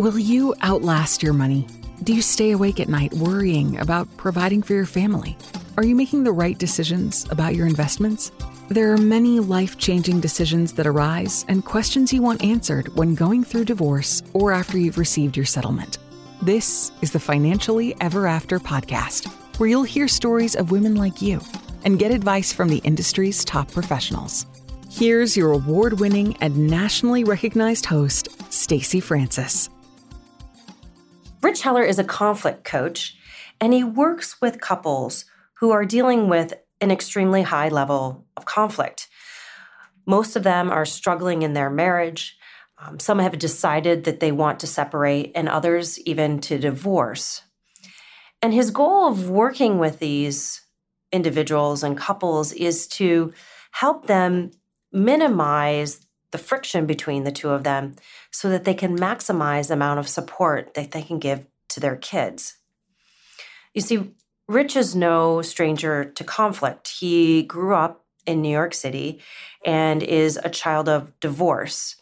Will you outlast your money? Do you stay awake at night worrying about providing for your family? Are you making the right decisions about your investments? There are many life changing decisions that arise and questions you want answered when going through divorce or after you've received your settlement. This is the Financially Ever After podcast, where you'll hear stories of women like you and get advice from the industry's top professionals. Here's your award winning and nationally recognized host, Stacy Francis. Rich Heller is a conflict coach, and he works with couples who are dealing with an extremely high level of conflict. Most of them are struggling in their marriage. Um, some have decided that they want to separate, and others even to divorce. And his goal of working with these individuals and couples is to help them minimize the friction between the two of them so that they can maximize the amount of support that they can give to their kids. You see, Rich is no stranger to conflict. He grew up in New York City and is a child of divorce.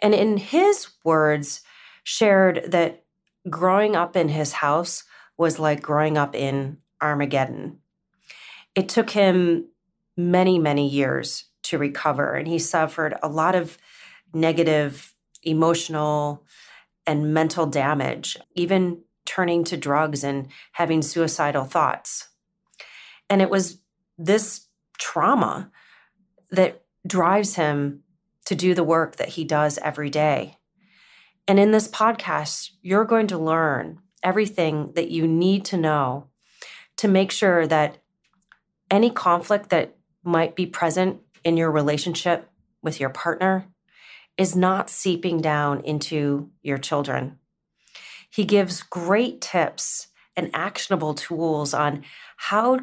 And in his words, shared that growing up in his house was like growing up in Armageddon. It took him many, many years to recover. And he suffered a lot of negative emotional and mental damage, even turning to drugs and having suicidal thoughts. And it was this trauma that drives him to do the work that he does every day. And in this podcast, you're going to learn everything that you need to know to make sure that any conflict that might be present in your relationship with your partner is not seeping down into your children. He gives great tips and actionable tools on how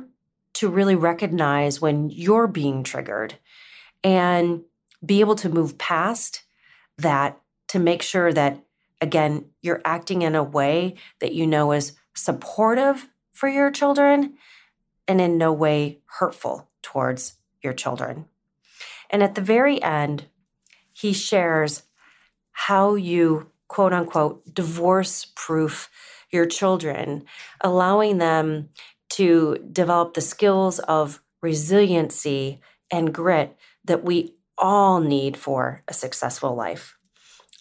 to really recognize when you're being triggered and be able to move past that to make sure that, again, you're acting in a way that you know is supportive for your children and in no way hurtful towards your children. And at the very end, he shares how you, quote unquote, divorce proof your children, allowing them to develop the skills of resiliency and grit that we all need for a successful life.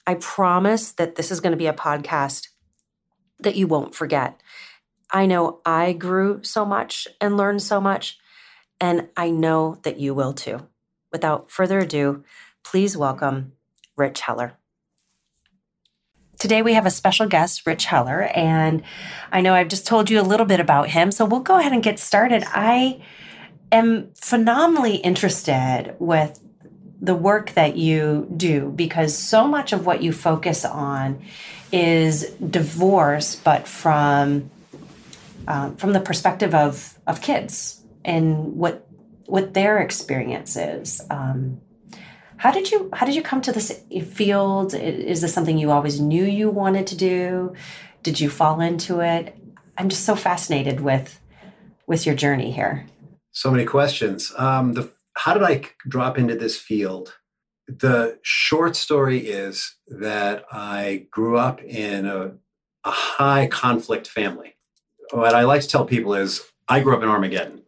I promise that this is going to be a podcast that you won't forget. I know I grew so much and learned so much, and I know that you will too without further ado, please welcome Rich Heller. Today we have a special guest, Rich Heller, and I know I've just told you a little bit about him, so we'll go ahead and get started. I am phenomenally interested with the work that you do because so much of what you focus on is divorce, but from um, from the perspective of of kids and what what their experience is. Um, how did you how did you come to this field? Is this something you always knew you wanted to do? Did you fall into it? I'm just so fascinated with with your journey here. So many questions. Um, the, how did I drop into this field? The short story is that I grew up in a, a high conflict family. What I like to tell people is I grew up in Armageddon.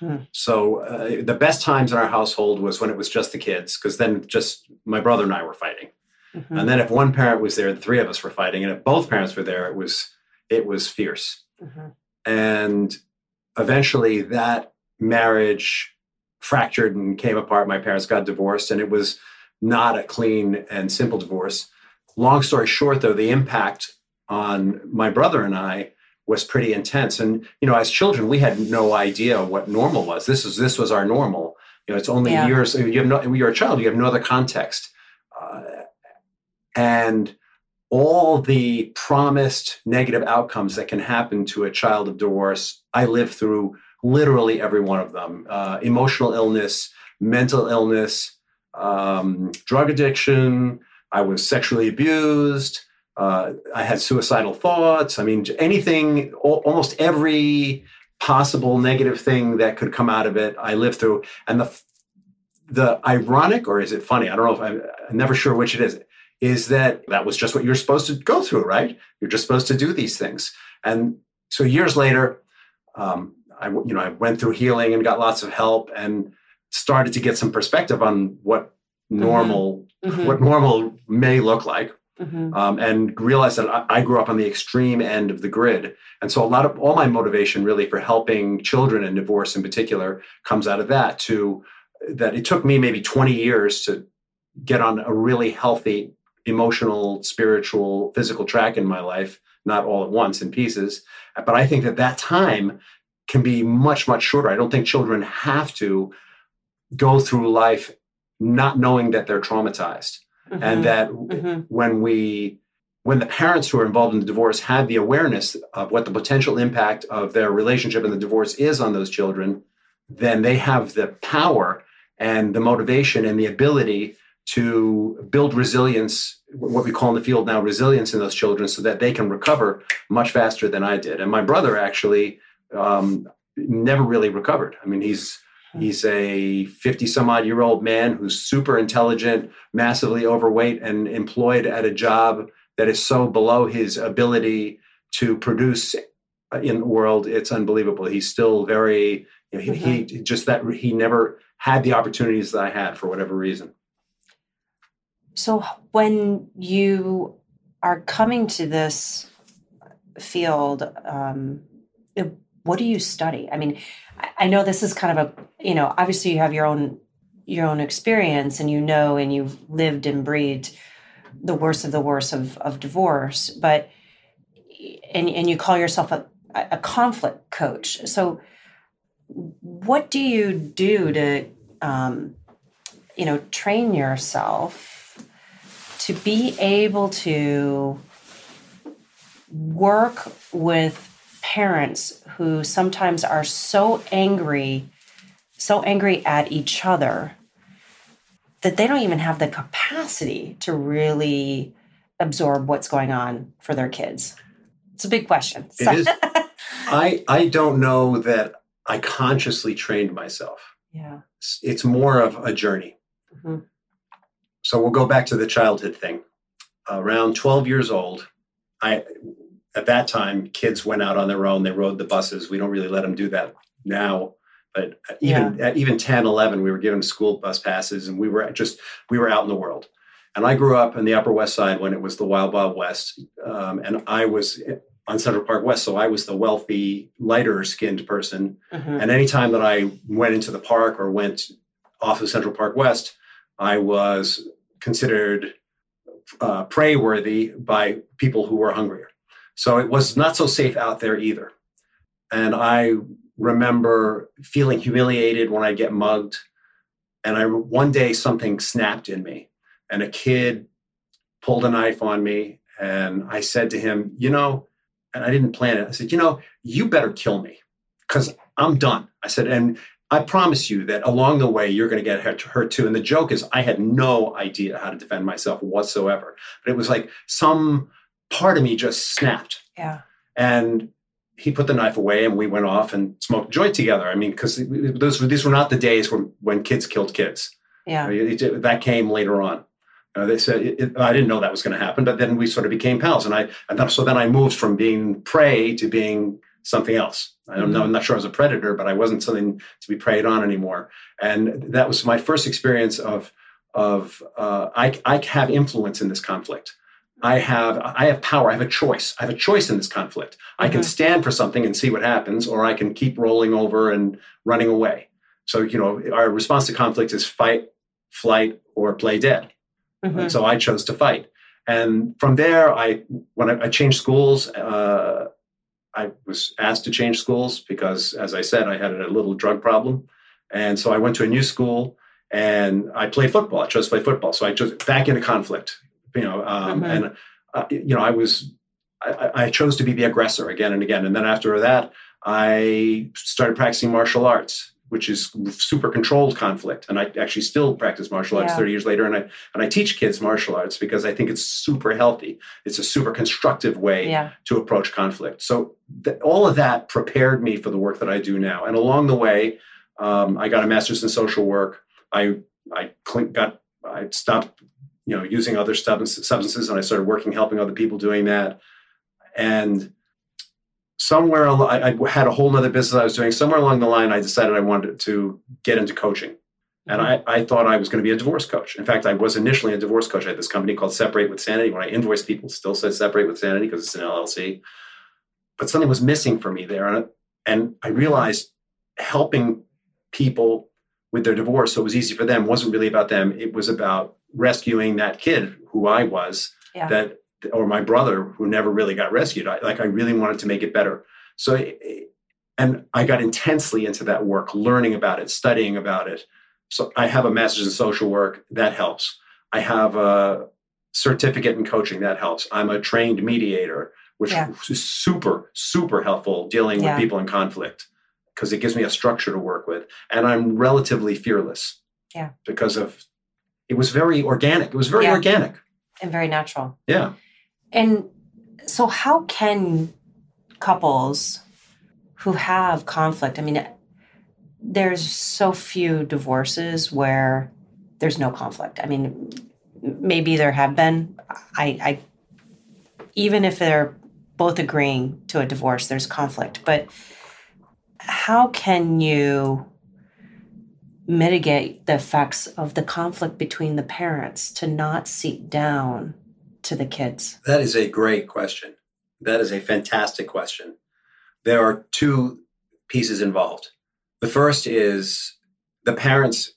Hmm. So uh, the best times in our household was when it was just the kids, because then just my brother and I were fighting. Mm-hmm. And then if one parent was there, the three of us were fighting, and if both parents were there, it was it was fierce. Mm-hmm. And eventually, that marriage fractured and came apart. My parents got divorced, and it was not a clean and simple divorce. Long story short, though, the impact on my brother and I was pretty intense. And you know, as children, we had no idea what normal was. This is this was our normal. You know, it's only yeah. years. You have no. You're a child. You have no other context, uh, and all the promised negative outcomes that can happen to a child of divorce. I lived through literally every one of them: uh, emotional illness, mental illness, um, drug addiction. I was sexually abused. Uh, I had suicidal thoughts. I mean, anything, almost every possible negative thing that could come out of it, I lived through. And the the ironic, or is it funny? I don't know if I'm, I'm never sure which it is. is that that was just what you're supposed to go through, right? You're just supposed to do these things. And so years later, um, I you know I went through healing and got lots of help and started to get some perspective on what mm-hmm. normal mm-hmm. what normal may look like. Mm-hmm. Um, and realized that I, I, grew up on the extreme end of the grid, and so a lot of all my motivation, really, for helping children in divorce, in particular, comes out of that. To that, it took me maybe twenty years to get on a really healthy emotional, spiritual, physical track in my life, not all at once in pieces. But I think that that time can be much, much shorter. I don't think children have to go through life not knowing that they're traumatized. Mm-hmm. And that mm-hmm. when we when the parents who are involved in the divorce have the awareness of what the potential impact of their relationship and the divorce is on those children, then they have the power and the motivation and the ability to build resilience, what we call in the field now resilience in those children, so that they can recover much faster than I did. And my brother actually um, never really recovered. I mean, he's. He's a 50 some odd year old man who's super intelligent, massively overweight, and employed at a job that is so below his ability to produce in the world. It's unbelievable. He's still very, you know, he, mm-hmm. he just that he never had the opportunities that I had for whatever reason. So when you are coming to this field, um, what do you study? I mean, I know this is kind of a you know obviously you have your own your own experience and you know and you've lived and breathed the worst of the worst of of divorce, but and and you call yourself a a conflict coach. So what do you do to um, you know train yourself to be able to work with parents who sometimes are so angry, so angry at each other that they don't even have the capacity to really absorb what's going on for their kids. It's a big question. It is. I I don't know that I consciously trained myself. Yeah. It's more of a journey. Mm-hmm so we'll go back to the childhood thing. Around 12 years old, I at that time kids went out on their own. They rode the buses. We don't really let them do that now, but even yeah. at even 10, 11, we were given school bus passes, and we were just we were out in the world. And I grew up in the Upper West Side when it was the Wild Wild West, um, and I was on Central Park West, so I was the wealthy, lighter skinned person. Mm-hmm. And anytime that I went into the park or went off of Central Park West, I was considered uh, prey worthy by people who were hungrier. So it was not so safe out there either. And I remember feeling humiliated when I get mugged. And I one day something snapped in me, and a kid pulled a knife on me. And I said to him, You know, and I didn't plan it. I said, You know, you better kill me because I'm done. I said, and I promise you that along the way, you're going to get hurt, hurt too. And the joke is, I had no idea how to defend myself whatsoever. But it was like some part of me just snapped. Yeah. And he put the knife away and we went off and smoked joint together. I mean, because those these were not the days when, when kids killed kids. Yeah. that came later on. Uh, they said it, it, I didn't know that was going to happen, but then we sort of became pals, and I and then, so then I moved from being prey to being something else. I don't know. I'm not sure I was a predator, but I wasn't something to be preyed on anymore. And that was my first experience of of uh, I, I have influence in this conflict. I have I have power. I have a choice. I have a choice in this conflict. Mm-hmm. I can mm-hmm. stand for something and see what happens, or I can keep rolling over and running away. So you know, our response to conflict is fight, flight, or play dead. Mm-hmm. So I chose to fight. And from there, I when I, I changed schools. Uh, I was asked to change schools because, as I said, I had a little drug problem. And so I went to a new school and I played football. I chose to play football. So I chose back into conflict, you know, um, mm-hmm. and, uh, you know, I was, I, I, chose to be the aggressor again and again. And then after that, I started practicing martial arts which is super controlled conflict. And I actually still practice martial arts yeah. 30 years later. And I and I teach kids martial arts because I think it's super healthy. It's a super constructive way yeah. to approach conflict. So th- all of that prepared me for the work that I do now. And along the way, um, I got a master's in social work. I I got I stopped you know, using other substances, and I started working, helping other people doing that. And somewhere I, I had a whole other business I was doing. Somewhere along the line, I decided I wanted to get into coaching. And. I, I thought I was going to be a divorce coach. In fact, I was initially a divorce coach. I had this company called Separate with Sanity. When I invoice people, still says Separate with Sanity because it's an LLC. But something was missing for me there. And, and I realized helping people with their divorce, so it was easy for them, wasn't really about them. It was about rescuing that kid who I was, yeah. that or my brother who never really got rescued. I, like I really wanted to make it better. So, and I got intensely into that work, learning about it, studying about it. So I have a master's in social work that helps. I have a certificate in coaching that helps. I'm a trained mediator, which yeah. is super, super helpful dealing yeah. with people in conflict because it gives me a structure to work with. And I'm relatively fearless. Yeah. Because of it was very organic. It was very yeah. organic. And very natural. Yeah. And so how can couples who have conflict, I mean, there's so few divorces where there's no conflict. I mean, maybe there have been. I, I even if they're both agreeing to a divorce, there's conflict. But how can you mitigate the effects of the conflict between the parents to not seep down to the kids? That is a great question. That is a fantastic question. There are two pieces involved. The first is the parents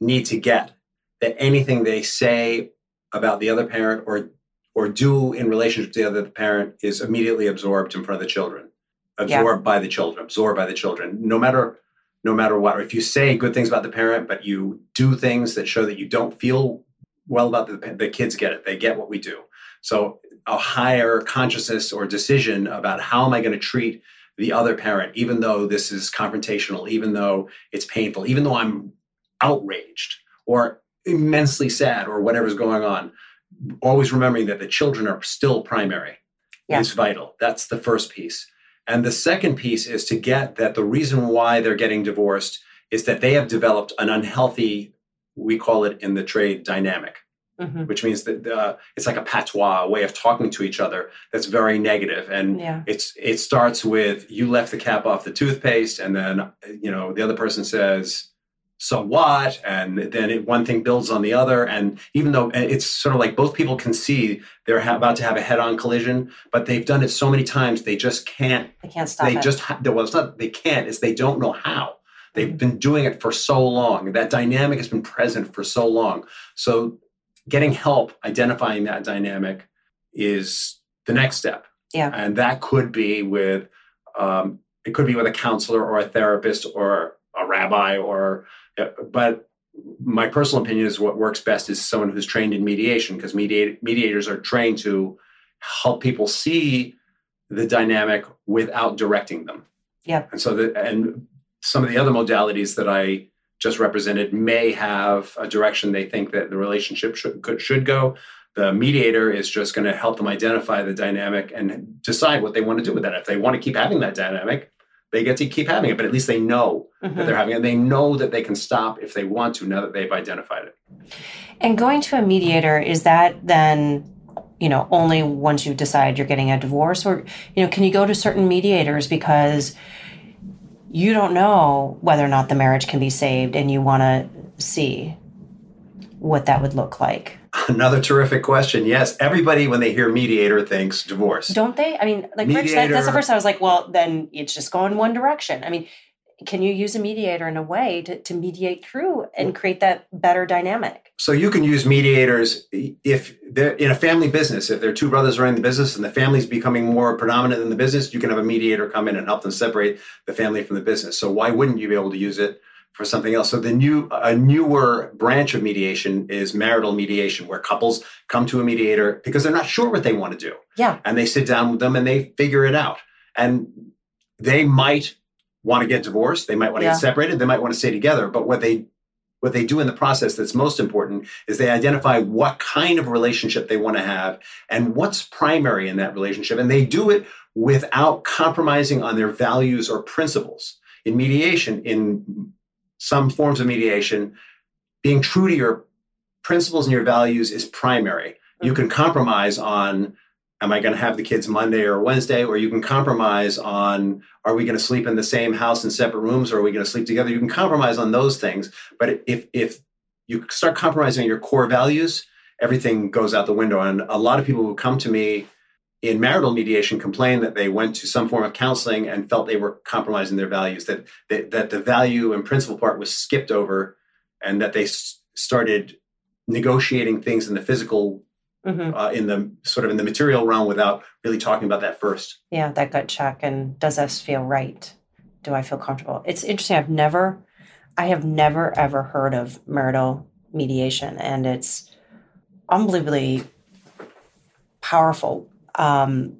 need to get that anything they say about the other parent or or do in relationship to the other parent is immediately absorbed in front of the children absorbed yeah. by the children absorbed by the children no matter no matter what. Or if you say good things about the parent but you do things that show that you don't feel well about the, the kids get it. They get what we do. So a higher consciousness or decision about how am i going to treat the other parent even though this is confrontational even though it's painful even though i'm outraged or immensely sad or whatever's going on always remembering that the children are still primary. Yeah. is vital. That's the first piece and the second piece is to get that the reason why they're getting divorced is that they have developed an unhealthy, we call it in the trade, dynamic, mm-hmm. which means that uh, it's like a patois, a way of talking to each other that's very negative. And yeah. it's it starts with you left the cap off the toothpaste, and then you know the other person says, so what and then it, one thing builds on the other and even though it's sort of like both people can see they're ha- about to have a head-on collision but they've done it so many times they just can't they can't stop they it. just well it's not they can't is they don't know how they've mm-hmm. been doing it for so long that dynamic has been present for so long so getting help identifying that dynamic is the next step yeah and that could be with um, it could be with a counselor or a therapist or a rabbi or Uh, but my personal opinion is what works best is someone who's trained in mediation because mediate, mediators are trained to help people see the dynamic without directing them. Yeah. And so the and some of the other modalities that I just represented may have a direction they think that the relationship should could, should go. The mediator is just going to help them identify the dynamic and decide what they want to do with that. If they want to keep having that dynamic, they get to keep having it, but at least they know mm-hmm. that they're having it. They know that they can stop if they want to now that they've identified it. And going to a mediator, is that then, you know, only once you decide you're getting a divorce? Or, you know, can you go to certain mediators because you don't know whether or not the marriage can be saved and you want to see what that would look like? Another terrific question. Yes, everybody when they hear mediator thinks divorce. Don't they? I mean, like mediator, Rich, that, that's the first I was like, well, then it's just going one direction. I mean, can you use a mediator in a way to, to mediate through and create that better dynamic? So you can use mediators if they're in a family business. If there are two brothers running the business and the family's becoming more predominant in the business, you can have a mediator come in and help them separate the family from the business. So why wouldn't you be able to use it for something else. So the new a newer branch of mediation is marital mediation, where couples come to a mediator because they're not sure what they want to do. Yeah. And they sit down with them and they figure it out. And they might want to get divorced, they might want to yeah. get separated, they might want to stay together. But what they what they do in the process that's most important is they identify what kind of relationship they want to have and what's primary in that relationship. And they do it without compromising on their values or principles. In mediation, in some forms of mediation, being true to your principles and your values is primary. Mm-hmm. You can compromise on am I going to have the kids Monday or Wednesday? Or you can compromise on are we going to sleep in the same house in separate rooms or are we going to sleep together? You can compromise on those things. But if if you start compromising your core values, everything goes out the window. And a lot of people who come to me in marital mediation complain that they went to some form of counseling and felt they were compromising their values, that, that, that the value and principle part was skipped over, and that they s- started negotiating things in the physical mm-hmm. uh, in the sort of in the material realm without really talking about that first. Yeah, that gut check and does this feel right? Do I feel comfortable? It's interesting. I've never, I have never ever heard of marital mediation, and it's unbelievably powerful. Um,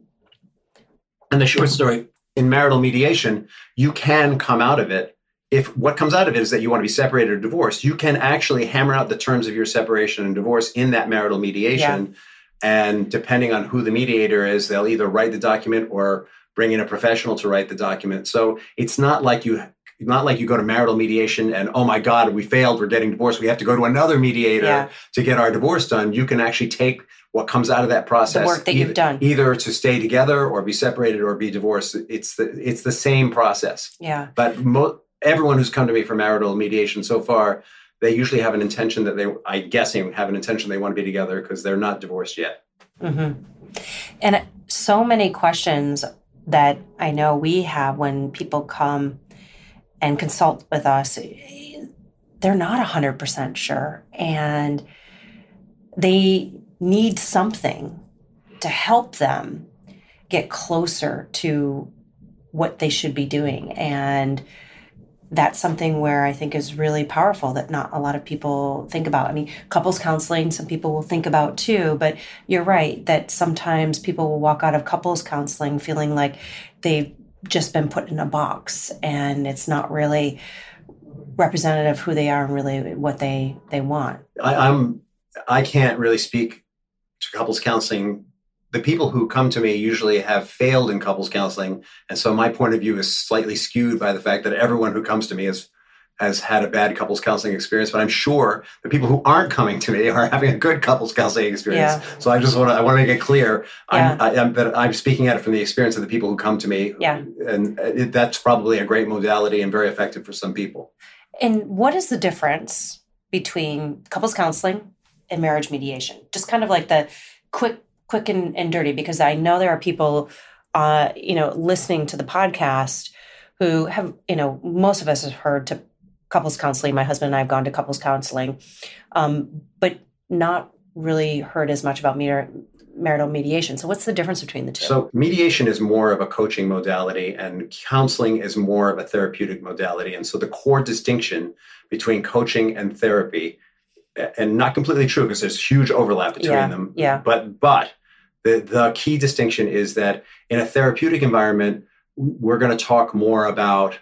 and the short story in marital mediation, you can come out of it if what comes out of it is that you want to be separated or divorced, you can actually hammer out the terms of your separation and divorce in that marital mediation. Yeah. And depending on who the mediator is, they'll either write the document or bring in a professional to write the document. So it's not like you not like you go to marital mediation and oh my god we failed we're getting divorced we have to go to another mediator yeah. to get our divorce done you can actually take what comes out of that process the work that either, you've done either to stay together or be separated or be divorced it's the it's the same process yeah but mo- everyone who's come to me for marital mediation so far, they usually have an intention that they, I guessing, have an intention they want to be together because they're not divorced yet. Mm-hmm. And so many questions that I know we have when people come and consult with us, they're not 100% sure. And they need something to help them get closer to what they should be doing. And that's something where I think is really powerful that not a lot of people think about. I mean, couples counseling, some people will think about too, but you're right that sometimes people will walk out of couples counseling feeling like they've just been put in a box and it's not really representative who they are and really what they they want. I, I'm I can't really speak to couples counseling the people who come to me usually have failed in couples counseling and so my point of view is slightly skewed by the fact that everyone who comes to me has has had a bad couples counseling experience but i'm sure the people who aren't coming to me are having a good couples counseling experience yeah. so i just want to i want to make it clear yeah. I'm, I, am that i'm speaking at it from the experience of the people who come to me yeah. and it, that's probably a great modality and very effective for some people and what is the difference between couples counseling and marriage mediation just kind of like the quick quick and, and dirty because I know there are people, uh, you know, listening to the podcast who have, you know, most of us have heard to couples counseling. My husband and I have gone to couples counseling, um, but not really heard as much about mar- marital mediation. So, what's the difference between the two? So, mediation is more of a coaching modality, and counseling is more of a therapeutic modality. And so, the core distinction between coaching and therapy, and not completely true because there's huge overlap between yeah, them. Yeah. But but the, the key distinction is that in a therapeutic environment, we're going to talk more about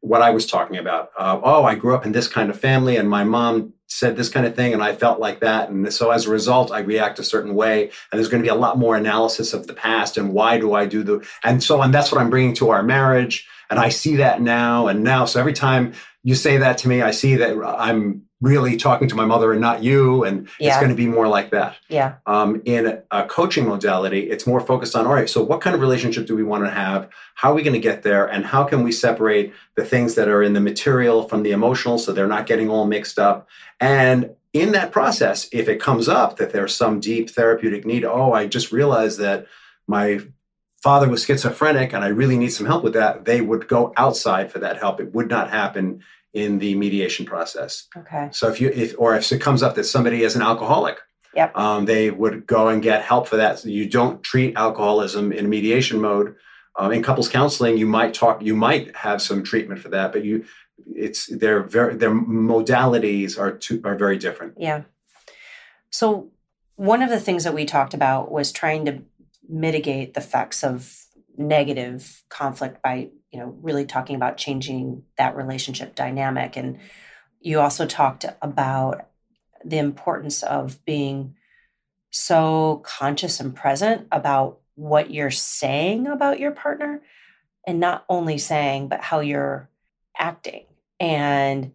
what I was talking about. Uh, oh, I grew up in this kind of family, and my mom said this kind of thing, and I felt like that. And so as a result, I react a certain way. And there's going to be a lot more analysis of the past and why do I do the, and so on. That's what I'm bringing to our marriage. And I see that now and now. So every time you say that to me, I see that I'm really talking to my mother and not you and yeah. it's going to be more like that. Yeah. Um, in a coaching modality it's more focused on all right so what kind of relationship do we want to have? How are we going to get there? And how can we separate the things that are in the material from the emotional so they're not getting all mixed up? And in that process if it comes up that there's some deep therapeutic need oh i just realized that my father was schizophrenic and i really need some help with that they would go outside for that help. It would not happen in the mediation process. Okay. So if you if or if it comes up that somebody is an alcoholic, yep. Um, they would go and get help for that. So you don't treat alcoholism in mediation mode. Um, in couples counseling, you might talk, you might have some treatment for that, but you, it's their very their modalities are two, are very different. Yeah. So one of the things that we talked about was trying to mitigate the effects of negative conflict by you know really talking about changing that relationship dynamic and you also talked about the importance of being so conscious and present about what you're saying about your partner and not only saying but how you're acting and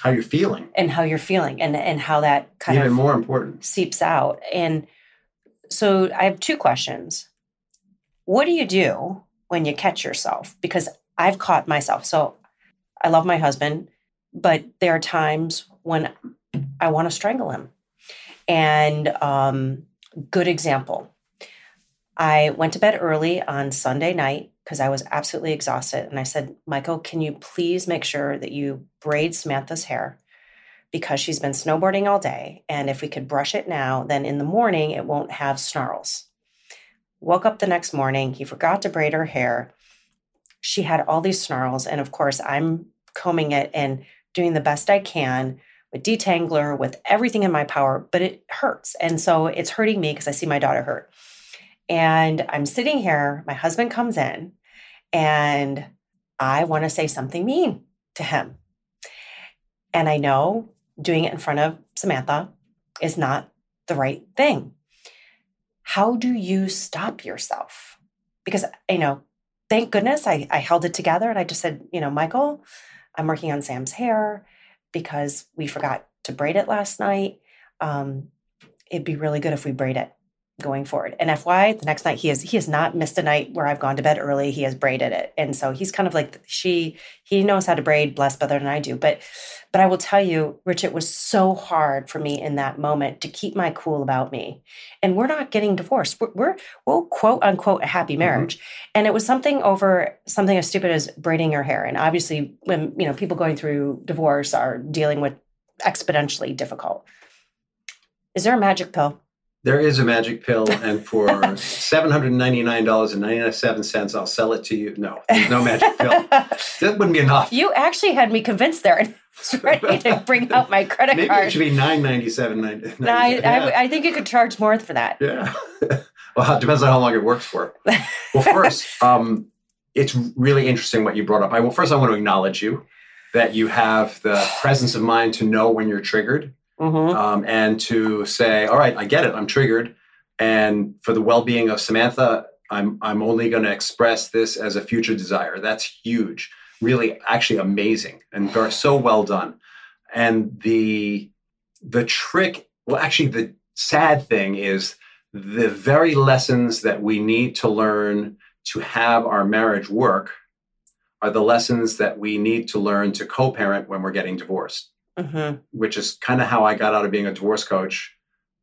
how you're feeling and how you're feeling and and how that kind even of more important seeps out. And so I have two questions. What do you do when you catch yourself? Because I've caught myself. So I love my husband, but there are times when I want to strangle him. And um, good example. I went to bed early on Sunday night because I was absolutely exhausted. And I said, Michael, can you please make sure that you braid Samantha's hair? Because she's been snowboarding all day. And if we could brush it now, then in the morning it won't have snarls. Woke up the next morning, he forgot to braid her hair. She had all these snarls. And of course, I'm combing it and doing the best I can with detangler, with everything in my power, but it hurts. And so it's hurting me because I see my daughter hurt. And I'm sitting here, my husband comes in, and I want to say something mean to him. And I know doing it in front of Samantha is not the right thing. How do you stop yourself? Because, you know, thank goodness I, I held it together and I just said, you know, Michael, I'm working on Sam's hair because we forgot to braid it last night. Um, it'd be really good if we braid it going forward. And FY, the next night he has he has not missed a night where I've gone to bed early. He has braided it, and so he's kind of like she. He knows how to braid blessed better than I do. But but I will tell you, Rich, it was so hard for me in that moment to keep my cool about me. And we're not getting divorced. We're, we're well, quote unquote a happy mm-hmm. marriage. Mm-hmm. And it was something over something as stupid as braiding your hair. And obviously, when you know people going through divorce are dealing with exponentially difficult. Is there a magic pill? There is a magic pill, and for seven hundred ninety nine dollars and ninety seven cents, I'll sell it to you. No, there's no magic pill. That wouldn't be enough. You actually had me convinced there. and was ready to bring out my credit Maybe card. it should be nine ninety seven. No, I, yeah. I, I, think you could charge more for that. Yeah. well, it depends on how long it works for. Well, first, um, it's really interesting what you brought up. I well, first I want to acknowledge you that you have the presence of mind to know when you're triggered mm-hmm. um, and to say, all right, I get it, I'm triggered. And for the well being of Samantha, I'm, I'm only going to express this as a future desire. That's huge, really, actually amazing, and so well done. And the the trick, well, actually, the sad thing is the very lessons that we need to learn to have our marriage work are the lessons that we need to learn to co-parent when we're getting divorced mm-hmm. which is kind of how I got out of being a divorce coach.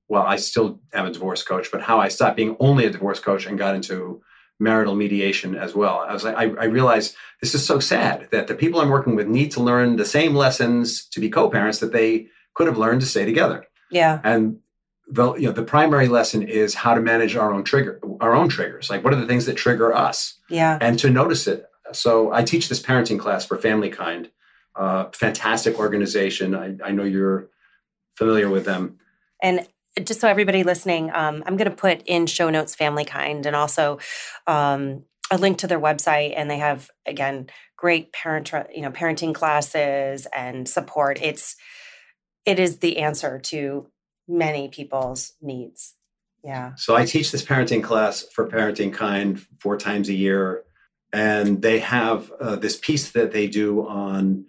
Well, I still am a divorce coach, but how I stopped being only a divorce coach and got into marital mediation as well. I was like, I, I realized this is so sad that the people I'm working with need to learn the same lessons to be co-parents that they could have learned to stay together. Yeah. And the you know the primary lesson is how to manage our own trigger our own triggers. Like what are the things that trigger us? Yeah. And to notice it. So I teach this parenting class for Family Kind uh, fantastic organization. I, I, know you're familiar with them. And just so everybody listening, um, I'm going to put in show notes Family Kind and also um, a link to their website. And they have again great parent, you know, parenting classes and support. It's it is the answer to many people's needs. Yeah. So I teach this parenting class for Parenting Kind four times a year, and they have uh, this piece that they do on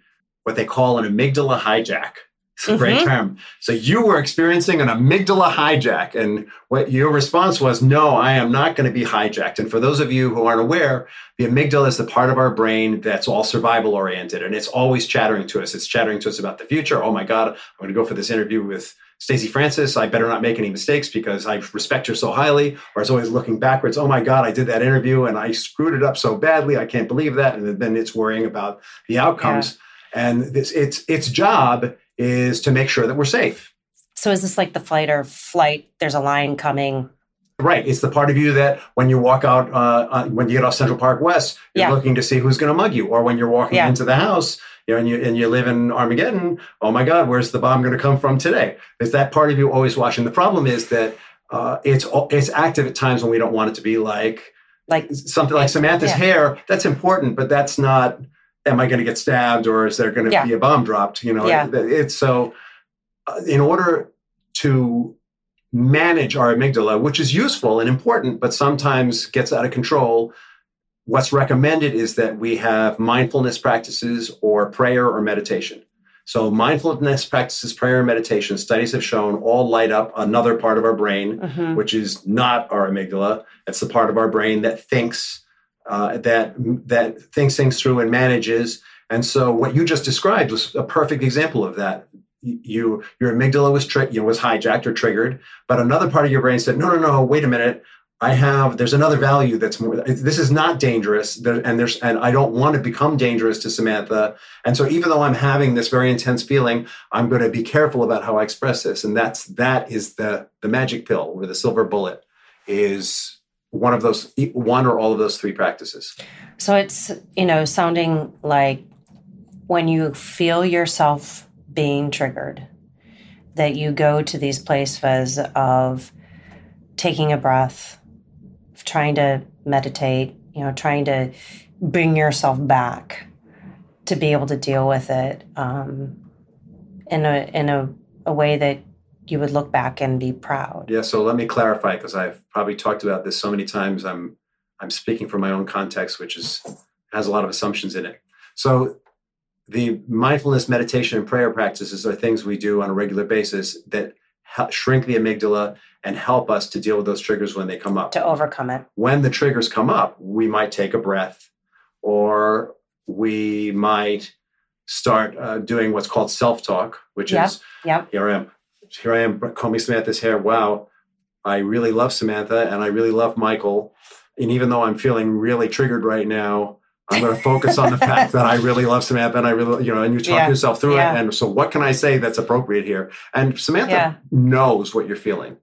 what they call an amygdala hijack. It's a mm-hmm. great term. So you were experiencing an amygdala hijack, and what your response was, no, I am not going to be hijacked. And for those of you who aren't aware, the amygdala is the part of our brain that's all survival oriented, and it's always chattering to us. It's chattering to us about the future. Oh my God, I'm going to go for this interview with Stacy Francis. I better not make any mistakes because I respect her so highly. Or it's always looking backwards. Oh my God, I did that interview and I screwed it up so badly. I can't believe that. And then it's worrying about the outcomes. Yeah and this, its its job is to make sure that we're safe. So is this like the flight or flight? There's a line coming. Right. It's the part of you that when you walk out, uh, uh, when you get off Central Park West, you're yeah. looking to see who's going to mug you. Or when you're walking yeah. into the house, you know, and you, and you live in Armageddon, oh my God, where's the bomb going to come from today? Is that part of you always watching? The problem is that uh, it's it's active at times when we don't want it to be like like something like Samantha's yeah. hair. That's important, but that's not am I going to get stabbed or is there going to yeah. be a bomb dropped? You know, yeah. it, it's so uh, in order to manage our amygdala, which is useful and important, but sometimes gets out of control. What's recommended is that we have mindfulness practices or prayer or meditation. So, mindfulness practices, prayer, and meditation, studies have shown all light up another part of our brain, Mhm. which is not our amygdala. It's the part of our brain that thinks, uh, that that thinks things through and manages. And so, what you just described was a perfect example of that. You, your amygdala was tri- you know, was hijacked or triggered, but another part of your brain said, "No, no, no, wait a minute. I have there's another value that's more. This is not dangerous, there, and there's and I don't want to become dangerous to Samantha. And so, even though I'm having this very intense feeling, I'm going to be careful about how I express this. And that's that is the the magic pill or the silver bullet is one of those one or all of those three practices. So it's, you know, sounding like when you feel yourself being triggered, that you go to these places of taking a breath, trying to meditate, you know, trying to bring yourself back to be able to deal with it um, in a in a, a way that you would look back and be proud. Yeah. So let me clarify because I've probably talked about this so many times. I'm I'm speaking from my own context, which is has a lot of assumptions in it. So the mindfulness meditation and prayer practices are things we do on a regular basis that shrink the amygdala and help us to deal with those triggers when they come up. To overcome it. when the triggers come up, we might take a breath or we might start uh, doing what's called self talk, which Yep, is yep. here I am, here I am combing Samantha's hair. Wow, I really love Samantha and I really love Michael. And even though I'm feeling really triggered right now, I'm going to focus on the fact that I really love Samantha and I really, you know, and you talk Yeah, yourself through yeah. it. And so, what can I say that's appropriate here? And Samantha Yeah. knows what you're feeling.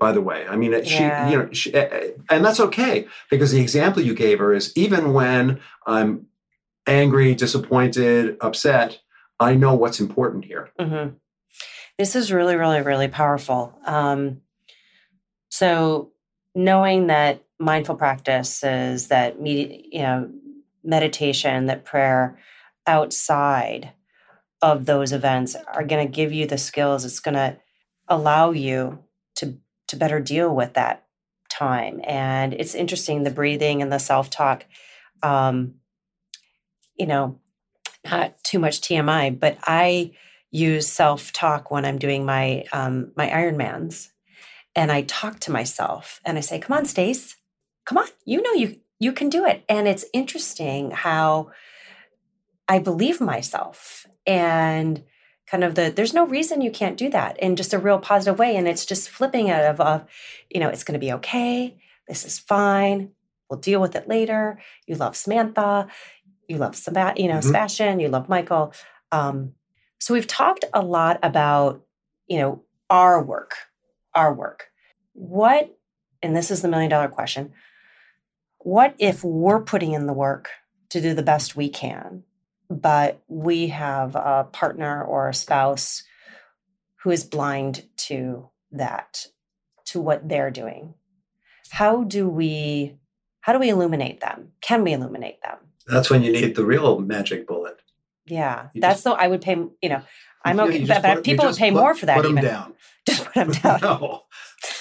By the way, I mean, she, you know, she, eh, eh, and that's okay because the example you gave her is even when I'm angry, disappointed, upset, I know what's important here. hmm This is really, really, really powerful. Um, so, knowing that mindful practices, that med- you know, meditation, that prayer outside of those events are going to give you the skills. It's going to allow you to to better deal with that time. And it's interesting the breathing and the self talk. Um, you know, not too much TMI, but I use self talk when I'm doing my um, my Ironmans, and I talk to myself and I say, "Come on, Stace, come on, you know you you can do it." And it's interesting how I believe myself and kind of the there's no reason you can't do that in just a real positive way, and it's just flipping it of, of you know it's going to be okay. This is fine. We'll deal with it later. You love Samantha. You love Seba- you know Mhm. Sebastian. You love Michael. Um, so we've talked a lot about, you know, our work, our work. What, and this is the million dollar question, what if we're putting in the work to do the best we can, but we have a partner or a spouse who is blind to that, to what they're doing? How do we, how do we illuminate them? Can we illuminate them? That's when you need the real magic bullet. Yeah, You that's just- the I would pay. You know, I'm okay, you but, but put- people would pay put- more for that. Put them even down. just put them down. no.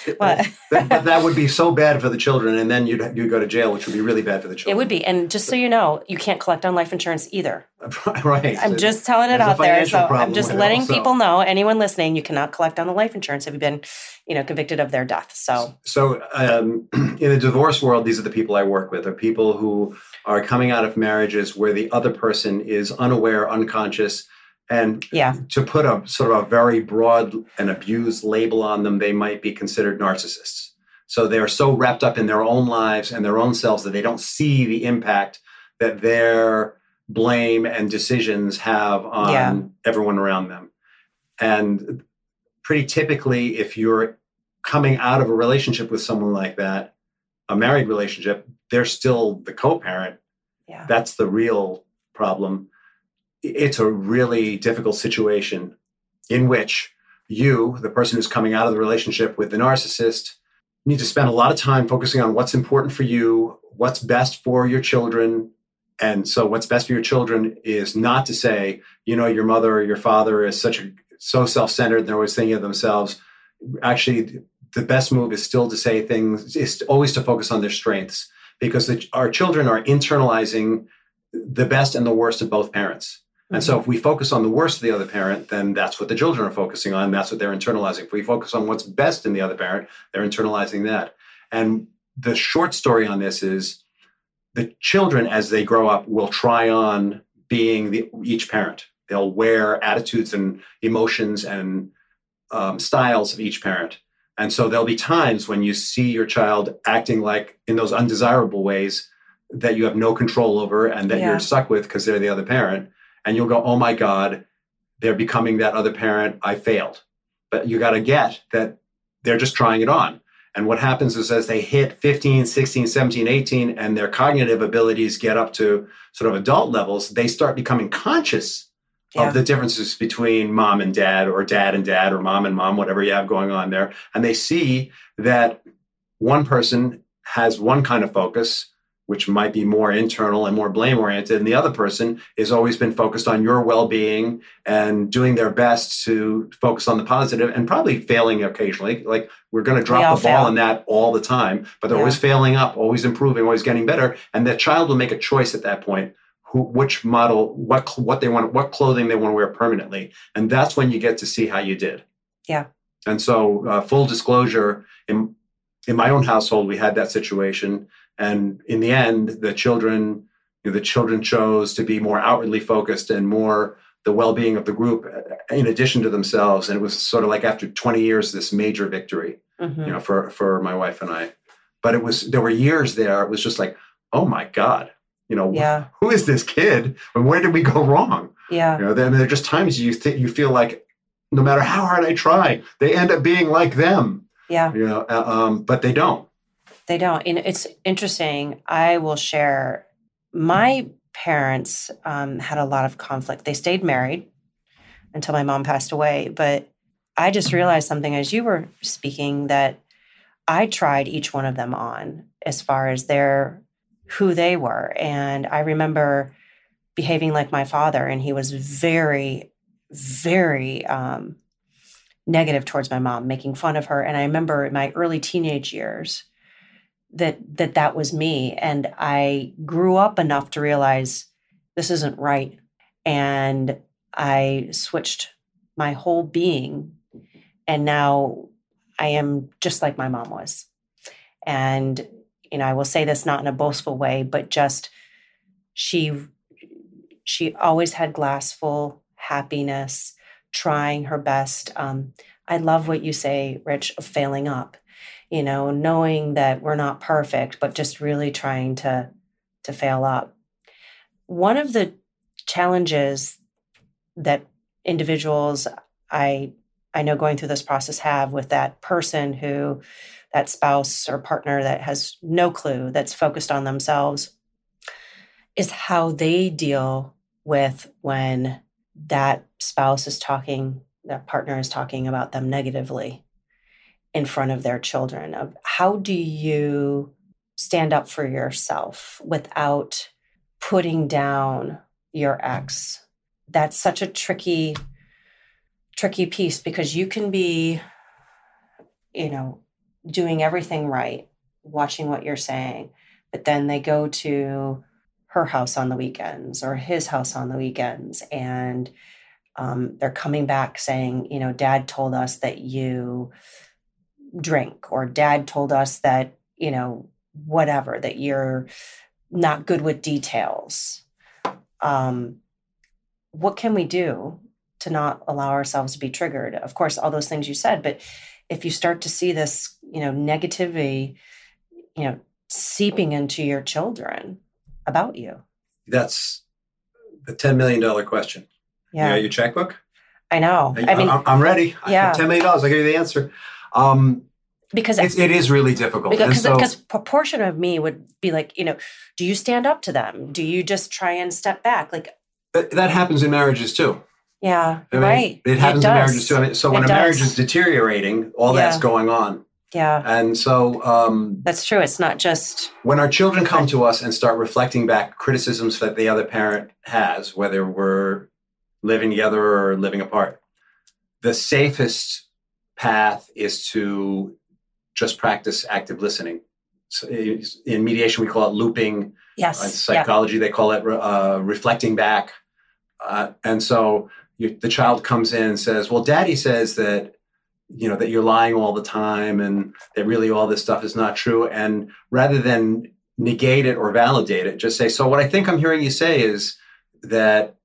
What? That- but that would be so bad for the children, and then you'd you'd go to jail, which would be really bad for the children. It would be, and just so you know, you can't collect on life insurance either. right. I'm just telling it out there. So I'm just letting also. people know. Anyone listening, you cannot collect on the life insurance if you've been, you know, convicted of their death. So So, um, in the divorce world, these are the people I work with. Are people who are coming out of marriages where the other person is unaware, unconscious, and yeah, to put a sort of a very broad and abused label on them, they might be considered narcissists. So they're so wrapped up in their own lives and their own selves that they don't see the impact that their blame and decisions have on Yeah. everyone around them. And pretty typically, if you're coming out of a relationship with someone like that, a married relationship, they're still the co parent yeah, that's the real problem. It's a really difficult situation in which you, the person who's coming out of the relationship with the narcissist, need to spend a lot of time focusing on what's important for you, what's best for your children. And so what's best for your children is not to say, you know, your mother or your father is such a so self-centered, and they're always thinking of themselves. Actually, the best move is still to say things, is always to focus on their strengths because the, our children are internalizing the best and the worst of both parents. And so if we focus on the worst of the other parent, then that's what the children are focusing on. That's what they're internalizing. If we focus on what's best in the other parent, they're internalizing that. And the short story on this is the children, as they grow up, will try on being the, each parent. They'll wear attitudes and emotions and um, styles of each parent. And so there'll be times when you see your child acting like in those undesirable ways that you have no control over and that yeah. you're stuck with because they're the other parent. And you'll go, oh my God, they're becoming that other parent. I failed. But you got to get that they're just trying it on. And what happens is as they hit 15, 16, 17, 18, and their cognitive abilities get up to sort of adult levels, they start becoming conscious yeah. of the differences between mom and dad, or dad and dad, or mom and mom, whatever you have going on there. And they see that one person has one kind of focus which might be more internal and more blame oriented. And the other person has always been focused on your well being and doing their best to focus on the positive and probably failing occasionally. Like we're going to drop the ball fail. in that all the time, but they're yeah. always failing up, always improving, always getting better. And the child will make a choice at that point. Who, which model, what what they want, what clothing they want to wear permanently, and that's when you get to see how you did. Yeah. And so, uh, full disclosure, in in my own household, we had that situation and in the end, the children, you know, the children chose to be more outwardly focused and more the well-being of the group in addition to themselves. And it was sort of like after 20 years, this major victory, mm-hmm. you know, for for my wife and I. But it was there were years there. It was just like, oh my God, you know, yeah. who is this kid? And where did we go wrong? Yeah. You know, then there are just times you think you feel like no matter how hard I try, they end up being like them. Yeah. You know, uh, um, but they don't. They don't. And it's interesting. I will share my parents um, had a lot of conflict. They stayed married until my mom passed away. But I just realized something as you were speaking that I tried each one of them on as far as their who they were. And I remember behaving like my father, and he was very, very um, negative towards my mom, making fun of her. And I remember in my early teenage years, that that that was me. And i grew up enough to realize this isn't right. And i switched my whole being. And now i am just like my mom was. And you know i will say this not in a boastful way but just she she always had glass full happiness trying her best. Um, i love what you say rich of failing up you know, knowing that we're not perfect, but just really trying to to fail up. One of the challenges that individuals I I know going through this process have with that person who that spouse or partner that has no clue that's focused on themselves is how they deal with when that spouse is talking that partner is talking about them negatively in front of their children of how do you stand up for yourself without putting down your ex? That's such a tricky tricky piece because you can be you know doing everything right watching what you're saying but then they go to her house on the weekends or his house on the weekends and um, they're coming back saying you know dad told us that you drink or dad told us that you know whatever that you're not good with details. Um what can we do to not allow ourselves to be triggered? Of course all those things you said but if you start to see this you know negativity you know seeping into your children about you. That's the 10 million dollar question. Yeah. you your checkbook? I know. I, mean i'm ready. Yeah. 10 million dollars. I'll give you the answer. Um, because it's, it is really difficult. Because so, proportion of me would be like you know do you stand up to them? Do you just try and step back? Like that happens in marriages too. Yeah I mean, right. it happens it in marriages too. I mean, so when it a does. marriage is deteriorating all yeah. that's going on. Yeah. And so um, that's true. It's not just when our children come to us and start reflecting back criticisms that the other parent has whether we're living together or living apart the safest path is to just practice active listening. So in mediation, we call it looping. Yes. In psychology, yeah. they call it uh, reflecting back. Uh, and so you, the child comes in and says, "Well, Daddy says that you know that you're lying all the time, and that really all this stuff is not true." And rather than negate it or validate it, just say, "So what I think I'm hearing you say is that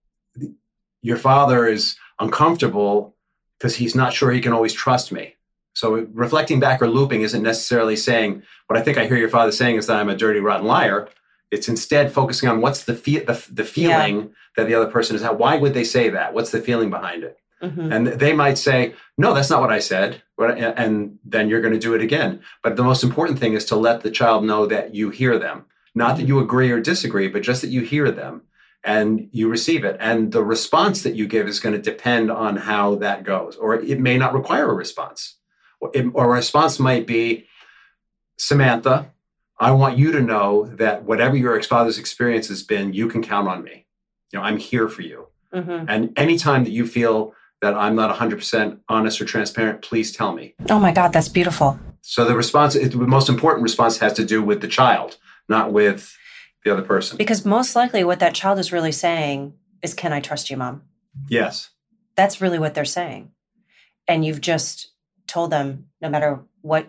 your father is uncomfortable because he's not sure he can always trust me." So reflecting back or looping isn't necessarily saying what I think I hear your father saying is that I'm a dirty, rotten liar. It's instead focusing on what's the fe- the, the feeling yeah. that the other person is. Having. Why would they say that? What's the feeling behind it? Mm-hmm. And they might say, "No, that's not what I said," and then you're going to do it again. But the most important thing is to let the child know that you hear them, not that you agree or disagree, but just that you hear them and you receive it. And the response that you give is going to depend on how that goes, or it may not require a response or a response might be Samantha, I want you to know that whatever your ex father's experience has been, you can count on me. You know, I'm here for you. Mm-hmm. And anytime that you feel that I'm not 100% honest or transparent, please tell me. Oh my God, that's beautiful. So the response, the most important response has to do with the child, not with the other person. Because most likely what that child is really saying is, Can I trust you, mom? Yes. That's really what they're saying. And you've just told them no matter what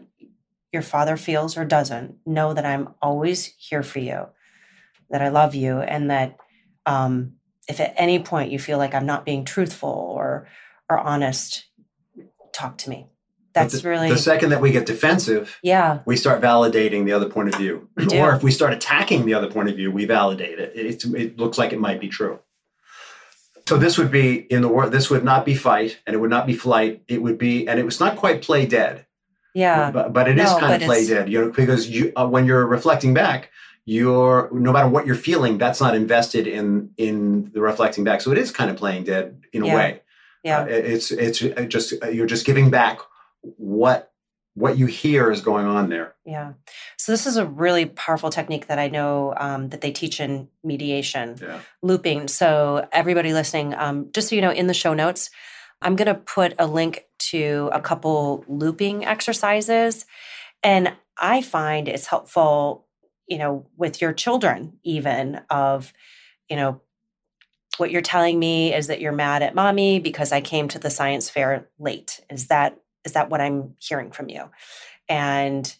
your father feels or doesn't, know that I'm always here for you, that I love you, and that um, if at any point you feel like I'm not being truthful or or honest, talk to me. That's the, really the second that we get defensive. Yeah, we start validating the other point of view, or if we start attacking the other point of view, we validate it. It, it looks like it might be true. So this would be in the world. This would not be fight, and it would not be flight. It would be, and it was not quite play dead. Yeah, but, but it is no, kind of play dead. You know, because you uh, when you're reflecting back, you're no matter what you're feeling, that's not invested in in the reflecting back. So it is kind of playing dead in a way. Yeah, uh, it's it's uh, just uh, you're just giving back what what you hear is going on there. Yeah. So this is a really powerful technique that I know um, that they teach in mediation, yeah. looping. So everybody listening, um, just so you know, in the show notes, I'm going to put a link to a couple looping exercises, and I find it's helpful, you know, with your children, even of, you know. What you're telling me is that you're mad at mommy because I came to the science fair late. Is that is that what i'm hearing from you? And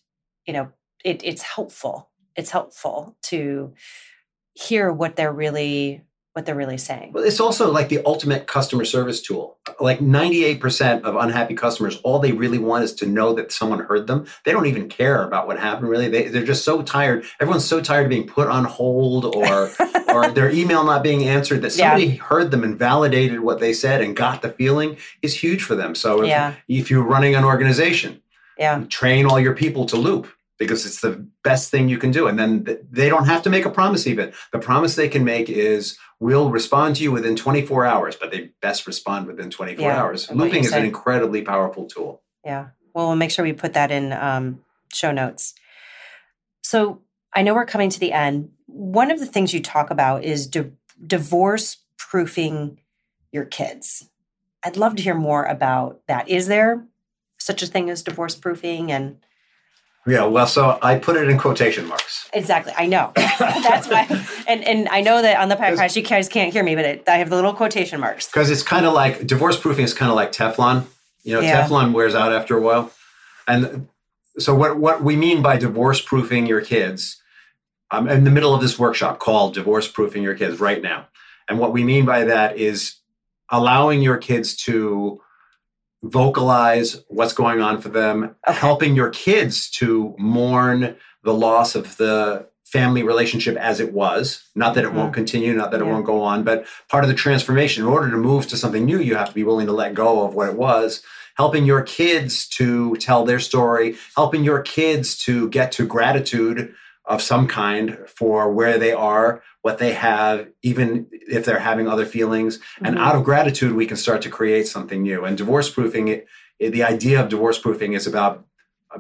you know it, it's helpful. It's helpful to hear what they're really what they're really saying. Well, it's also like the ultimate customer service tool. Like 98% of unhappy customers, all they really want is to know that someone heard them. They don't even care about what happened, really. They, they're just so tired. Everyone's so tired of being put on hold or, or their email not being answered that somebody yeah. heard them and validated what they said and got the feeling is huge for them. So if, yeah. if you're running an organization, yeah. train all your people to loop because it's the best thing you can do. And then they don't have to make a promise even. The promise they can make is we'll respond to you within 24 hours, but they best respond within 24 yeah, hours. Looping is an incredibly powerful tool. Yeah. Well, we'll make sure we put that in um, show notes. So I know we're coming to the end. One of the things you talk about is di- divorce proofing your kids. I'd love to hear more about that. Is there such a thing as divorce proofing and yeah, well, so I put it in quotation marks. Exactly, I know. That's why, and and I know that on the podcast you guys can't hear me, but it, I have the little quotation marks because it's kind of like divorce proofing is kind of like Teflon. You know, yeah. Teflon wears out after a while, and so what what we mean by divorce proofing your kids, I'm in the middle of this workshop called divorce proofing your kids right now, and what we mean by that is allowing your kids to vocalize what's going on for them, okay. helping your kids to mourn the loss of the family relationship as it was. Not that it mm-hmm. won't continue, not that yeah. it won't go on, but part of the transformation. In order to move to something new, you have to be willing to let go of what it was. Helping your kids to tell their story, helping your kids to get to gratitude of some kind for where they are, what they have, even if they're having other feelings. Mm-hmm. And out of gratitude, we can start to create something new. And divorce proofing, it, it, the idea of divorce proofing is about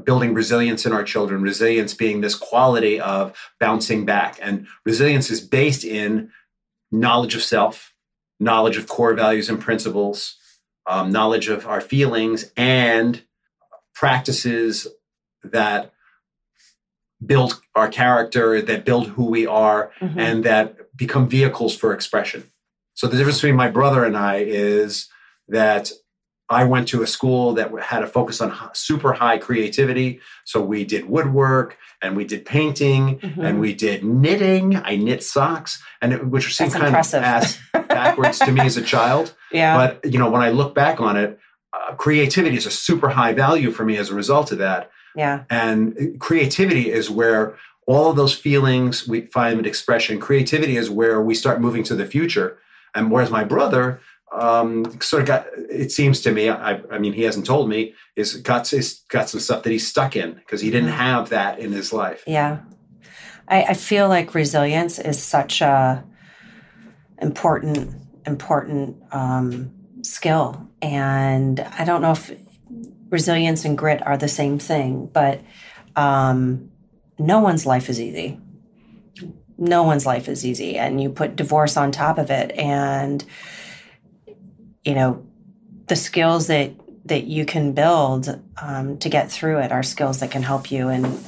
building resilience in our children, resilience being this quality of bouncing back. And resilience is based in knowledge of self, knowledge of core values and principles, um, knowledge of our feelings, and practices that build our character, that build who we are, mm-hmm. and that become vehicles for expression. So the difference between my brother and I is that I went to a school that had a focus on super high creativity. So we did woodwork and we did painting mm-hmm. and we did knitting. I knit socks, and it, which seemed kind impressive. of ass backwards to me as a child. Yeah. But you know, when I look back on it, uh, creativity is a super high value for me as a result of that. Yeah. And creativity is where all of those feelings we find expression. Creativity is where we start moving to the future. And whereas my brother um, sort of got, it seems to me, I, I mean, he hasn't told me, is got, is got some stuff that he's stuck in because he didn't mm-hmm. have that in his life. Yeah. I, I feel like resilience is such a important, important um, skill. And I don't know if resilience and grit are the same thing, but um, no one's life is easy. No one's life is easy. And you put divorce on top of it. And, you know, the skills that that you can build um, to get through it are skills that can help you in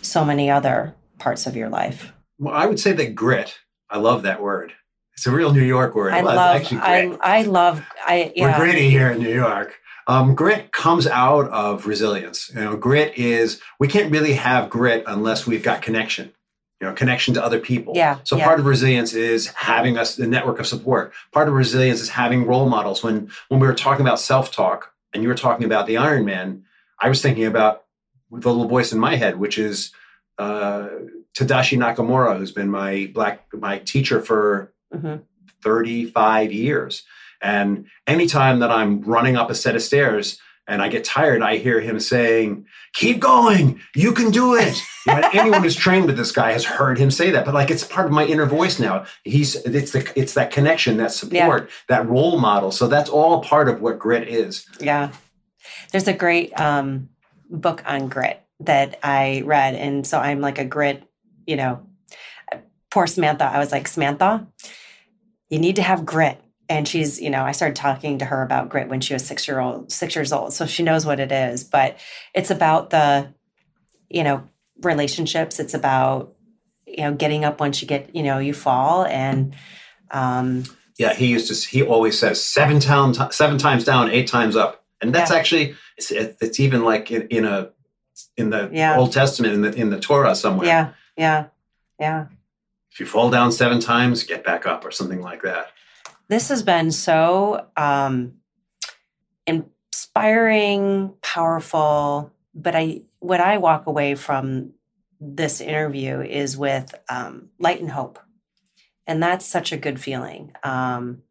so many other parts of your life. Well, I would say that grit. I love that word. It's a real New York word. I well, love. I, I love. I yeah. We're gritty here in New York. Um, grit comes out of resilience. You know, grit is we can't really have grit unless we've got connection. You know, connection to other people. Yeah. So yeah. part of resilience is having us the network of support. Part of resilience is having role models. When when we were talking about self talk and you were talking about the Iron Man, I was thinking about the little voice in my head, which is uh, Tadashi Nakamura, who's been my black my teacher for mm-hmm. 35 years and anytime that I'm running up a set of stairs and I get tired, I hear him saying, Keep going, you can do it. You know, anyone who's trained with this guy has heard him say that, but like it's part of my inner voice now. He's it's the it's that connection, that support, yeah. that role model. So that's all part of what grit is. Yeah. There's a great um, book on grit that I read. And so I'm like a grit, you know, poor Samantha. I was like, Samantha, you need to have grit and she's you know i started talking to her about grit when she was six year old six years old so she knows what it is. But it's about the you know relationships. It's about you know getting up once you get you know you fall. And um yeah he used to he always says seven times seven times down eight times up. And that's yeah. actually it's, it's even like in, in a in the yeah. old testament in the in the torah somewhere. Yeah yeah yeah. If you fall down seven times get back up or something like that this has been so um, inspiring, powerful. But I, what I walk away from this interview is with um, light and hope, and that's such a good feeling. Um,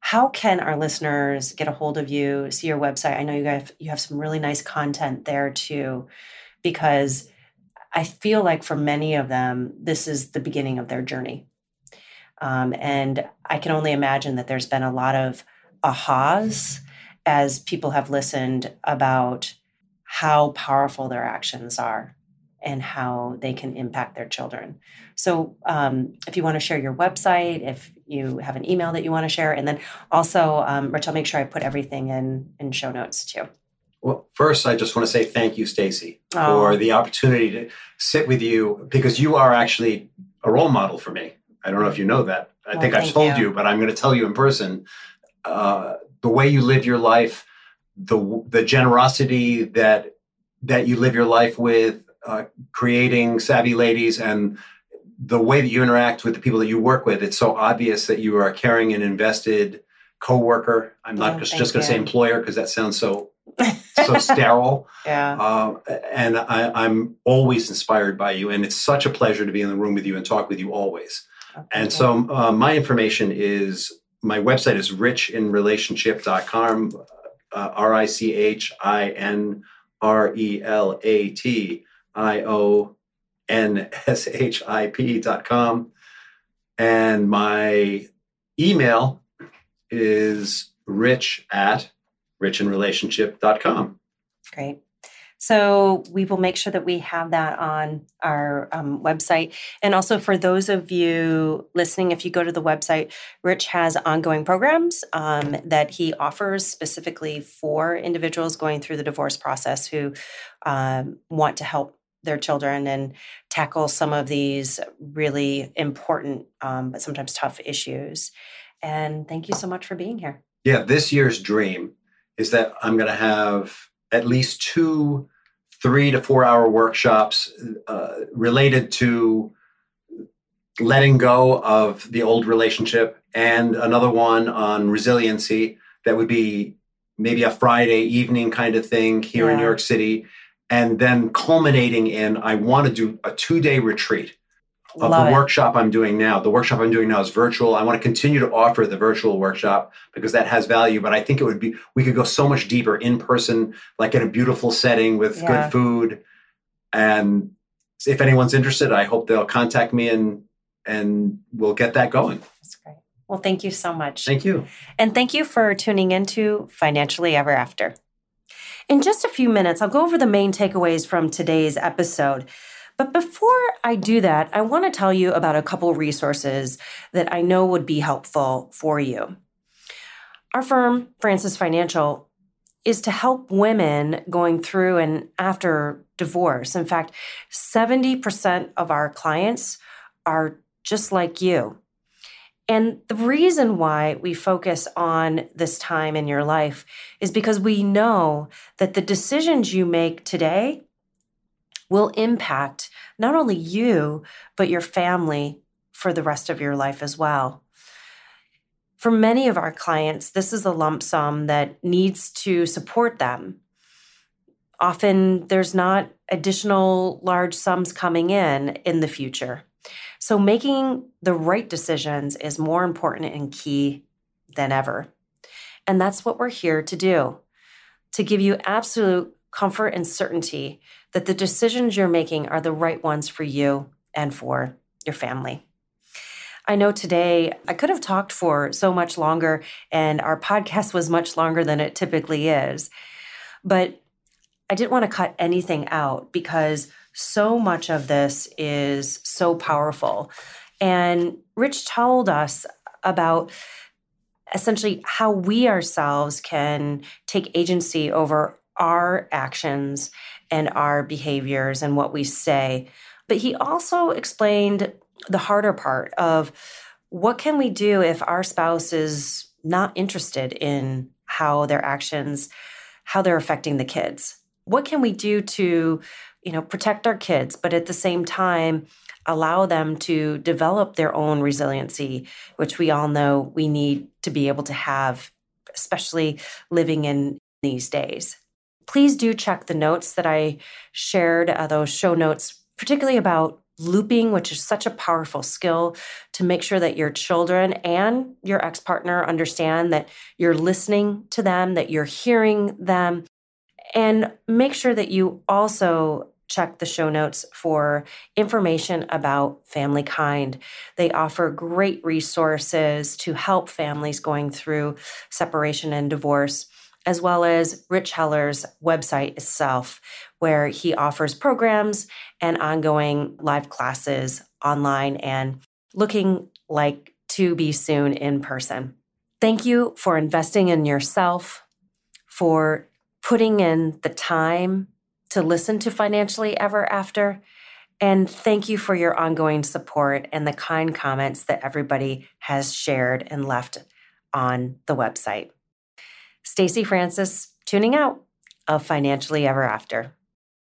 how can our listeners get a hold of you? See your website. I know you guys you have some really nice content there too, because I feel like for many of them, this is the beginning of their journey. Um, and I can only imagine that there's been a lot of ahas as people have listened about how powerful their actions are and how they can impact their children. So, um, if you want to share your website, if you have an email that you want to share, and then also, um, Rich, I'll make sure I put everything in in show notes too. Well, first, I just want to say thank you, Stacy, oh. for the opportunity to sit with you because you are actually a role model for me. I don't know if you know that. I think I've told you. you. but I'm going to tell you in person. Uh, the way you live your life, the the generosity that that you live your life with, uh, creating savvy ladies, and the way that you interact with the people that you work with. It's so obvious that you are a caring and invested coworker. I'm not oh, just, just going to say employer because that sounds so so sterile. Yeah. Uh, and I, am always inspired by you, and it's such a pleasure to be in the room with you and talk with you always. Okay. And so uh, my information is my website is richinrelationship.com, uh, R I C H I N R E L A T I O N S H I P.com. And my email is rich at richinrelationship.com. Great. So we will make sure that we have that on our um, website. And also for those of you listening, if you go to the website, Rich has ongoing programs um, that he offers specifically for individuals going through the divorce process who um, want to help their children and tackle some of these really important um, but sometimes tough issues. And thank you so much for being here. Yeah, this year's dream is that I'm going to have at least two three to four hour workshops uh, related to letting go of the old relationship and another one on resiliency that would be maybe a Friday evening kind of thing here yeah. in New York City. And then culminating in, I want to do a two day retreat of Love the it. workshop I'm doing now. The workshop I'm doing now is virtual. I want to continue to offer the virtual workshop because that has value, but I think it would be we could go so much deeper in person, like in a beautiful setting with yeah. good food. And if anyone's interested, I hope they'll contact me and and we'll get that going. That's great. Well, thank you so much. Thank you. And thank you for tuning into Financially Ever After. In just a few minutes, I'll go over the main takeaways from today's episode. But before I do that, I want to tell you about a couple resources that I know would be helpful for you. Our firm, Francis Financial, is to help women going through and after divorce. In fact, 70% of our clients are just like you. And the reason why we focus on this time in your life is because we know that the decisions you make today will impact not only you, but your family for the rest of your life as well. For many of our clients, this is a lump sum that needs to support them. Often there's not additional large sums coming in in the future. So making the right decisions is more important and key than ever. And that's what we're here to do to give you absolute comfort and certainty that the decisions you're making are the right ones for you and for your family. I know today I could have talked for so much longer, and our podcast was much longer than it typically is. But I didn't want to cut anything out because so much of this is so powerful. And Rich told us about essentially how we ourselves can take agency over our actions and our behaviors and what we say. But he also explained the harder part of what can we do if our spouse is not interested in how their actions how they're affecting the kids what can we do to you know protect our kids but at the same time allow them to develop their own resiliency which we all know we need to be able to have especially living in these days please do check the notes that I shared, uh, those show notes, particularly about looping, which is such a powerful skill to make sure that your children and your ex partner understand that you're listening to them, that you're hearing them, and make sure that you also check the show notes for information about Family Kind. They offer great resources to help families going through separation and divorce as well as Rich Heller's website itself, where he offers programs and ongoing live classes online and looking like to be soon in person. Thank you for investing in yourself, for putting in the time to listen to Financially Ever After. And thank you for your ongoing support and the kind comments that everybody has shared and left on the website. Stacy Francis tuning out of Financially Ever After.